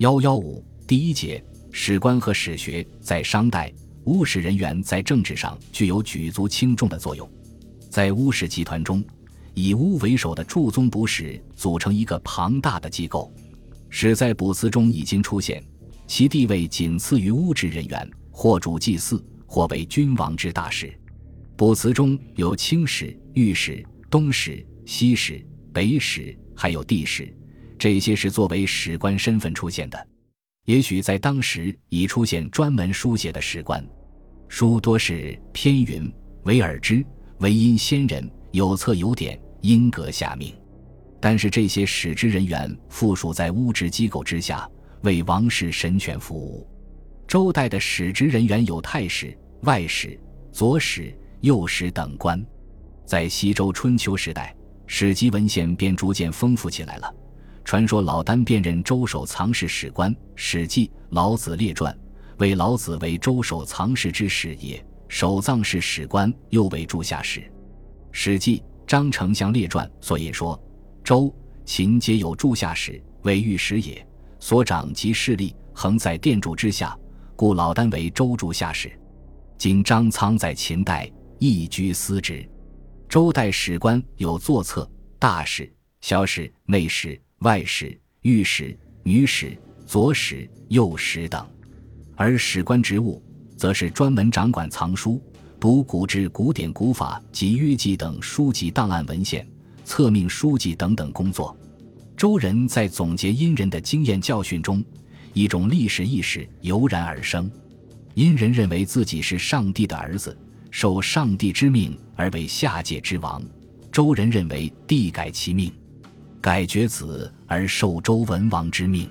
幺幺五第一节史官和史学在商代，巫史人员在政治上具有举足轻重的作用。在巫史集团中，以巫为首的注宗卜史组成一个庞大的机构。史在卜辞中已经出现，其地位仅次于巫职人员，或主祭祀，或为君王之大使。卜辞中有清史、御史、东史、西史、北史，还有地史，这些是作为史官身份出现的。也许在当时已出现专门书写的史官，书多是偏云为尔之。唯因先人有册有典，因格下命。但是这些史之人员附属在巫职机构之下，为王室神权服务。周代的使职人员有太史、外史、左史、右史等官。在西周春秋时代，史籍文献便逐渐丰富起来了。传说老聃辨认周守藏室史官，《史记·老子列传》为老子为周守藏室之史也。守藏室史官又为柱下史，《史记·张丞相列传》所以说：“周、秦皆有柱下史，为御史也。所长及势力，恒在殿柱之下，故老聃为周柱下史。今张苍在秦代亦居司职。周代史官有座册、大史、小史、内史、外史、御史、女史、左史、右史等，而史官职务。”则是专门掌管藏书、读古志、古典、古法及约记等书籍档案文献、册命书籍等等工作。周人在总结殷人的经验教训中，一种历史意识油然而生。殷人认为自己是上帝的儿子，受上帝之命而为下界之王；周人认为帝改其命，改爵子而受周文王之命。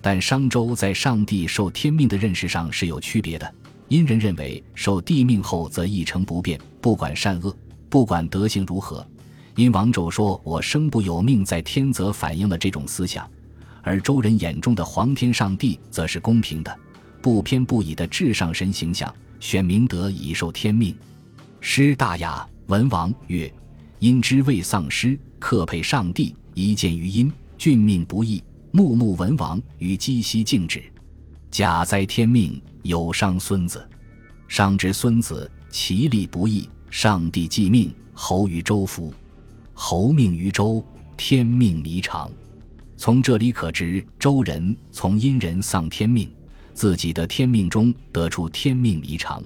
但商周在上帝受天命的认识上是有区别的。殷人认为受帝命后则一成不变，不管善恶，不管德行如何。殷王纣说：“我生不有命在天，则反映了这种思想。而周人眼中的皇天上帝，则是公平的、不偏不倚的至上神形象，选明德以受天命。师大雅，文王曰：“殷之未丧失，克配上帝，一见于殷，俊命不义。穆穆文王与姬西静止，假哉天命。”有伤孙子，伤之孙子，其力不义。上帝既命侯于周夫，侯命于周，天命弥长。从这里可知，周人从殷人丧天命，自己的天命中得出天命弥长，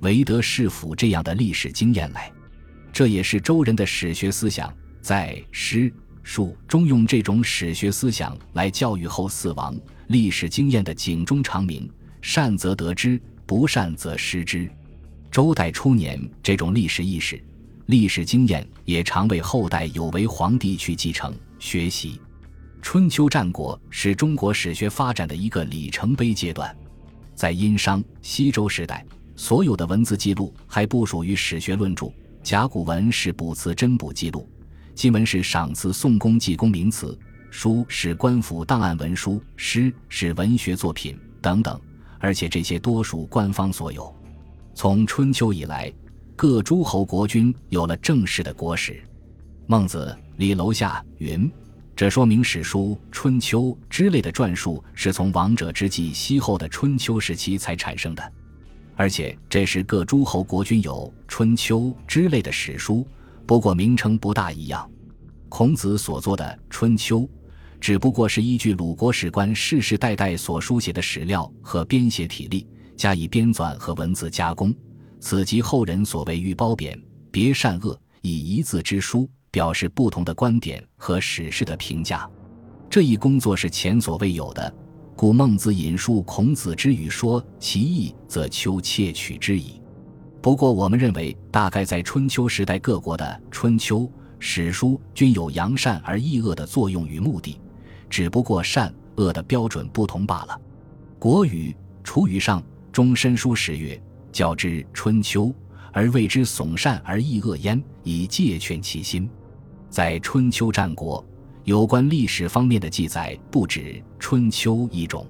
唯德是辅这样的历史经验来。这也是周人的史学思想，在诗书中用这种史学思想来教育后嗣王历史经验的警钟长鸣。善则得之，不善则失之。周代初年，这种历史意识、历史经验也常为后代有为皇帝去继承学习。春秋战国是中国史学发展的一个里程碑阶段。在殷商、西周时代，所有的文字记录还不属于史学论著。甲骨文是卜辞真卜记录，金文是赏赐宋公济公名词，书是官府档案文书，诗是文学作品等等。而且这些多属官方所有。从春秋以来，各诸侯国君有了正式的国史。孟子、李楼下云：“这说明史书《春秋》之类的传述是从王者之际西后的春秋时期才产生的。而且这时各诸侯国君有《春秋》之类的史书，不过名称不大一样。孔子所作的《春秋》。”只不过是依据鲁国史官世世代代所书写的史料和编写体例加以编纂和文字加工，此即后人所谓欲褒贬、别善恶，以一字之书表示不同的观点和史事的评价。这一工作是前所未有的，故孟子引述孔子之语说：“其意则求窃取之矣。”不过，我们认为，大概在春秋时代，各国的春秋史书均有扬善而抑恶的作用与目的。只不过善恶的标准不同罢了。国语、楚语上终申书史曰：“较之春秋，而谓之耸善而抑恶焉，以戒劝其心。”在春秋战国，有关历史方面的记载不止春秋一种。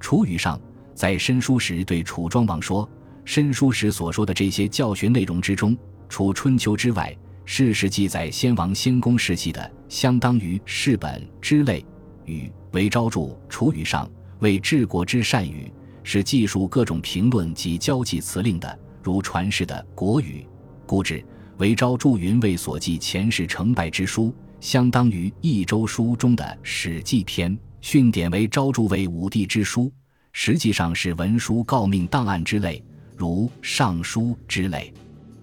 楚语上在申书时对楚庄王说：“申书时所说的这些教学内容之中，除春秋之外，事实记载先王先公时期的，相当于世本之类。”语为昭著楚语上为治国之善语，是记述各种评论及交际辞令的，如传世的《国语》。故之为昭著云为所记前世成败之书，相当于一周书中的《史记》篇；训典为昭著为武帝之书，实际上是文书告命档案之类，如《尚书》之类。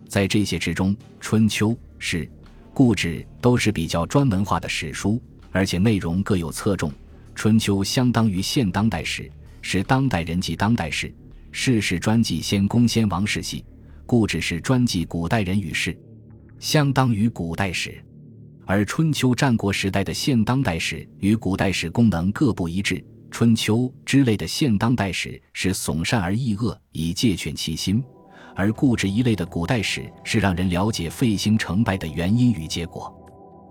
在这些之中，《春秋》是。故志都是比较专门化的史书，而且内容各有侧重。《春秋》相当于现当代史，是当代人记当代事；世事专记先公先王世系，故志是专记古代人与事，相当于古代史。而春秋战国时代的现当代史与古代史功能各不一致，《春秋》之类的现当代史是耸善而抑恶，以戒劝其心。而固执一类的古代史是让人了解废兴成败的原因与结果，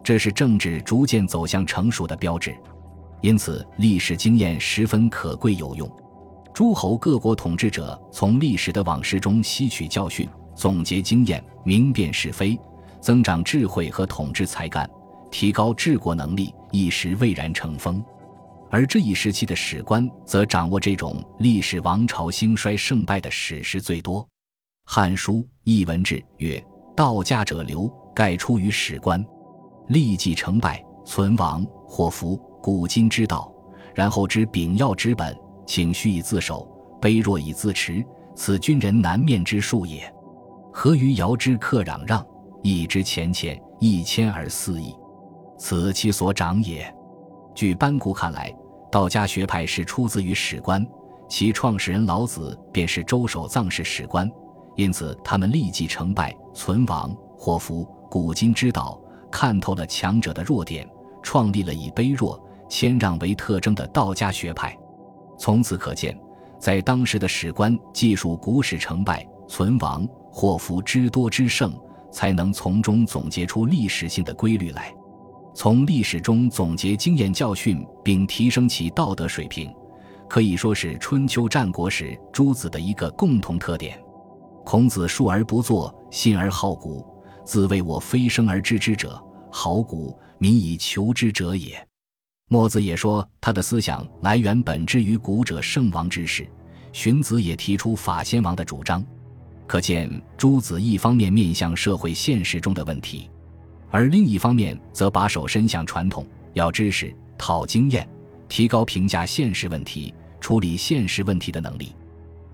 这是政治逐渐走向成熟的标志。因此，历史经验十分可贵有用。诸侯各国统治者从历史的往事中吸取教训，总结经验，明辨是非，增长智慧和统治才干，提高治国能力，一时蔚然成风。而这一时期的史官则掌握这种历史王朝兴衰胜败的史实最多。《汉书·艺文志》曰：“道家者流，盖出于史官。立即成败，存亡，祸福，古今之道。然后知秉要之本，请虚以自守，卑弱以自持，此君人难面之术也。何于尧之克攘让，义之浅浅，一谦而肆意，此其所长也。”据班固看来，道家学派是出自于史官，其创始人老子便是周守藏式史官。因此，他们立即成败、存亡、祸福、古今之道，看透了强者的弱点，创立了以卑弱、谦让为特征的道家学派。从此可见，在当时的史官记述古史成败、存亡、祸福之多之盛，才能从中总结出历史性的规律来。从历史中总结经验教训，并提升其道德水平，可以说是春秋战国时诸子的一个共同特点。孔子述而不作，信而好古，自谓我非生而知之者，好古，民以求之者也。墨子也说，他的思想来源本之于古者圣王之事。荀子也提出法先王的主张。可见，诸子一方面面向社会现实中的问题，而另一方面则把手伸向传统，要知识、讨经验，提高评价现实问题、处理现实问题的能力。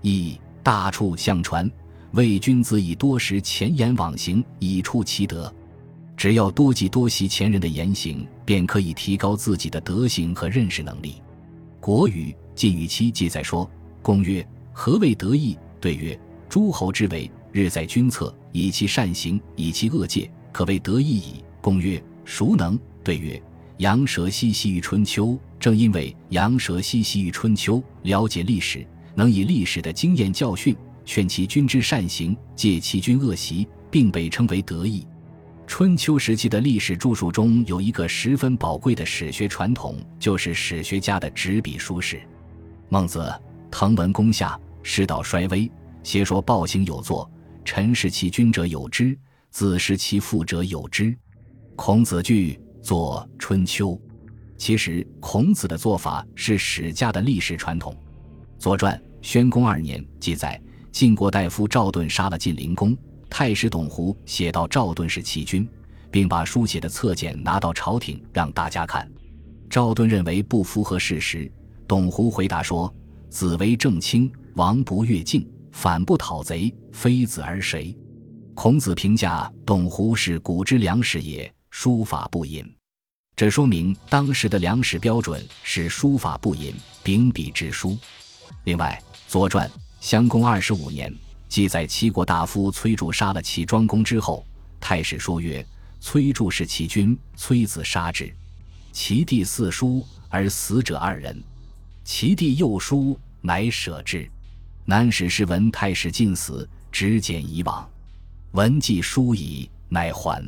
一大处相传。为君子以多识前言往行，以处其德。只要多记多习前人的言行，便可以提高自己的德行和认识能力。《国语·晋语期》记载说：“公曰：何谓德义？对曰：诸侯之为，日在君侧，以其善行，以其恶戒，可谓得意矣。”公曰：孰能？对曰：羊蛇兮兮于春秋。正因为羊蛇兮兮于春秋，了解历史，能以历史的经验教训。劝其君之善行，戒其君恶习，并被称为得意。春秋时期的历史著述中有一个十分宝贵的史学传统，就是史学家的执笔书史。孟子：滕文公下，世道衰微，邪说暴行有作。臣视其君者有之，子视其父者有之。孔子句作《春秋》，其实孔子的做法是史家的历史传统。《左传》宣公二年记载。晋国大夫赵盾杀了晋灵公，太史董狐写到赵盾是齐君，并把书写的册简拿到朝廷让大家看。赵盾认为不符合事实，董狐回答说：“子为正卿，王不越境，反不讨贼，非子而谁？”孔子评价董狐是古之良史也，书法不淫。这说明当时的良史标准是书法不淫，秉笔直书。另外，《左传》。襄公二十五年，记载齐国大夫崔杼杀了齐庄公之后，太史说曰：“崔杼是齐君，崔子杀之。其弟四书而死者二人，其弟幼书乃舍之。南史是闻太史尽死，执简以往。文既书矣，乃还。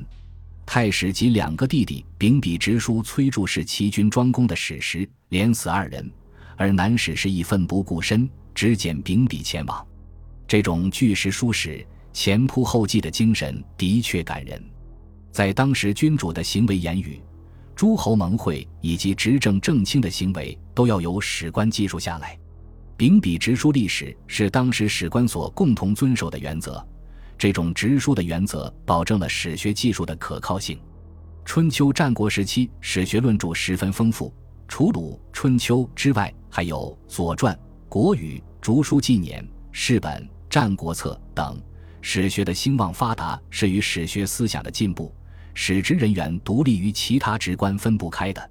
太史及两个弟弟秉笔直书崔杼是齐君庄公的史实，连死二人，而南史是一奋不顾身。”只简秉笔前往，这种据实书史、前仆后继的精神的确感人。在当时君主的行为言语、诸侯盟会以及执政正卿的行为都要由史官记述下来。秉笔直书历史是当时史官所共同遵守的原则。这种直书的原则保证了史学技术的可靠性。春秋战国时期史学论著十分丰富，除鲁、春秋之外，还有《左传》《国语》《竹书纪年》《世本》《战国策》等。史学的兴旺发达是与史学思想的进步、史职人员独立于其他职官分不开的。